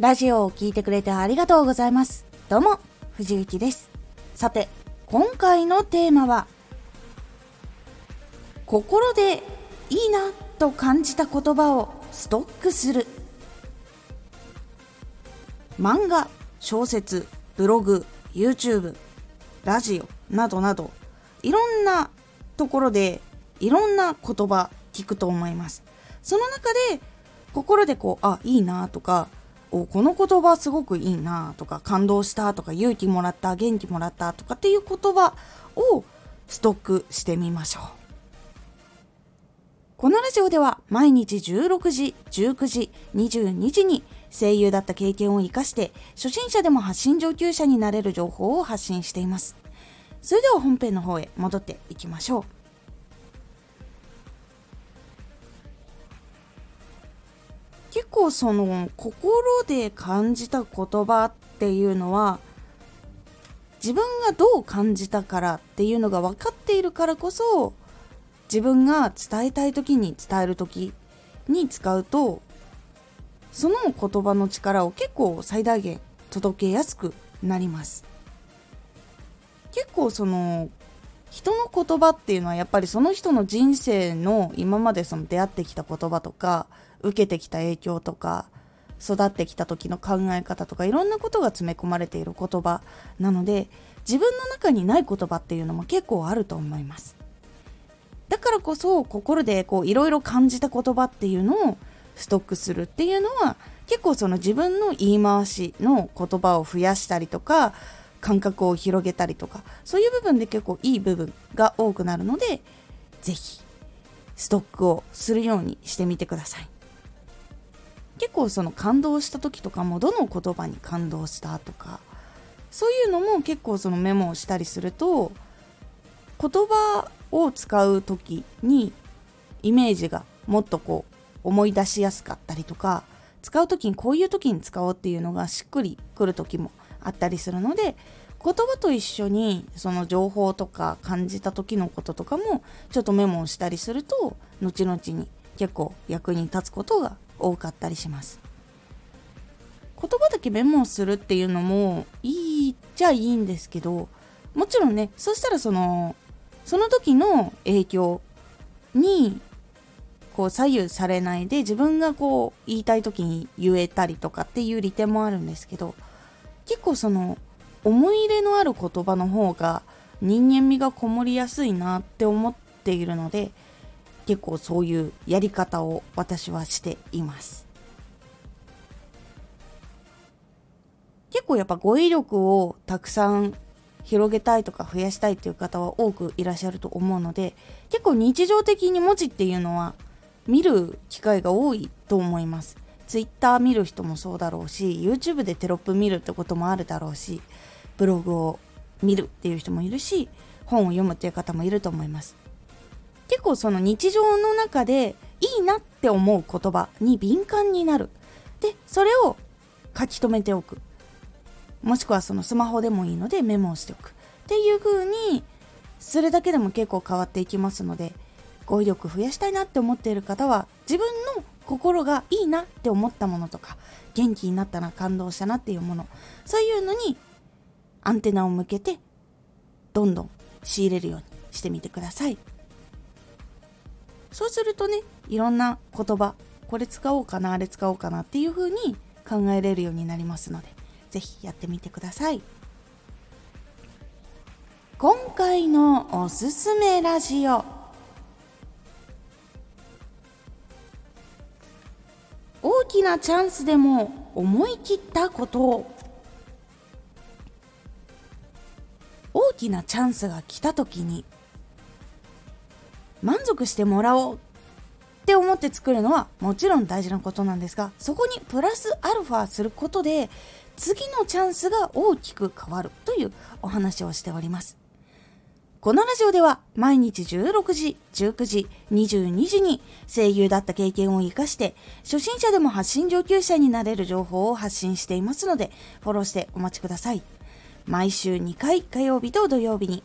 ラジオを聴いてくれてありがとうございます。どうも、藤幸です。さて、今回のテーマは、心でいいなと感じた言葉をストックする。漫画、小説、ブログ、YouTube、ラジオなどなど、いろんなところでいろんな言葉聞くと思います。その中で心でこう、あ、いいなとか、おこの言葉すごくいいなとか感動したとか勇気もらった元気もらったとかっていう言葉をストックしてみましょう。このラジオでは毎日16時19時22時に声優だった経験を生かして初心者でも発信上級者になれる情報を発信しています。それでは本編の方へ戻っていきましょう。結構その心で感じた言葉っていうのは自分がどう感じたからっていうのが分かっているからこそ自分が伝えたい時に伝える時に使うとその言葉の力を結構最大限届けやすくなります。結構その人の言葉っていうのはやっぱりその人の人生の今までその出会ってきた言葉とか受けてきた影響とか育ってきた時の考え方とかいろんなことが詰め込まれている言葉なので自分の中にない言葉っていうのも結構あると思います。だからこそ心でこういろいろ感じた言葉っていうのをストックするっていうのは結構その自分の言い回しの言葉を増やしたりとか感覚を広げたりとかそういう部分で結構いい部分が多くなるので是非ストックをするようにしてみてください。結構その感動した時とかもどの言葉に感動したとかそういうのも結構そのメモをしたりすると言葉を使う時にイメージがもっとこう思い出しやすかったりとか使う時にこういう時に使おうっていうのがしっくりくる時もあったりするので言葉と一緒にその情報とか感じた時のこととかもちょっとメモをしたりすると後々に結構役に立つことが多かったりします。言葉だけメモをするっていうのもいいっちゃいいんですけどもちろんねそしたらそのその時の影響にこう左右されないで自分がこう言いたい時に言えたりとかっていう利点もあるんですけど結構その思い入れのある言葉の方が人間味がこもりやすいなって思っているので結構そういうやり方を私はしています。結構やっぱ語彙力をたくさん広げたいとか増やしたいっていう方は多くいらっしゃると思うので結構日常的に文字っていうのは見る機会が多いと思います。Twitter 見る人もそうだろうし YouTube でテロップ見るってこともあるだろうしブログを見るっていう人もいるし本を読むっていう方もいると思います。結構その日常の中でいいなって思う言葉に敏感になる。でそれを書き留めておく。もしくはそのスマホでもいいのでメモをしておく。っていう風にするだけでも結構変わっていきますので語彙力増やしたいなって思っている方は自分の心がいいなって思ったものとか元気になったな感動したなっていうものそういうのにアンテナを向けてどんどん仕入れるようにしてみてください。そうするとねいろんな言葉これ使おうかなあれ使おうかなっていう風に考えれるようになりますので是非やってみてください。今回のおすすめラジオ。大きなチャンスでも思い切ったこと大きなチャンスが来た時に満足してもらおうって思って作るのはもちろん大事なことなんですがそこにプラスアルファすることで次のチャンスが大きく変わるというお話をしておりますこのラジオでは毎日16時、19時、22時に声優だった経験を活かして初心者でも発信上級者になれる情報を発信していますのでフォローしてお待ちください。毎週2回火曜日と土曜日に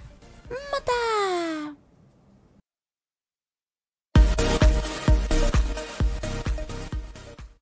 また。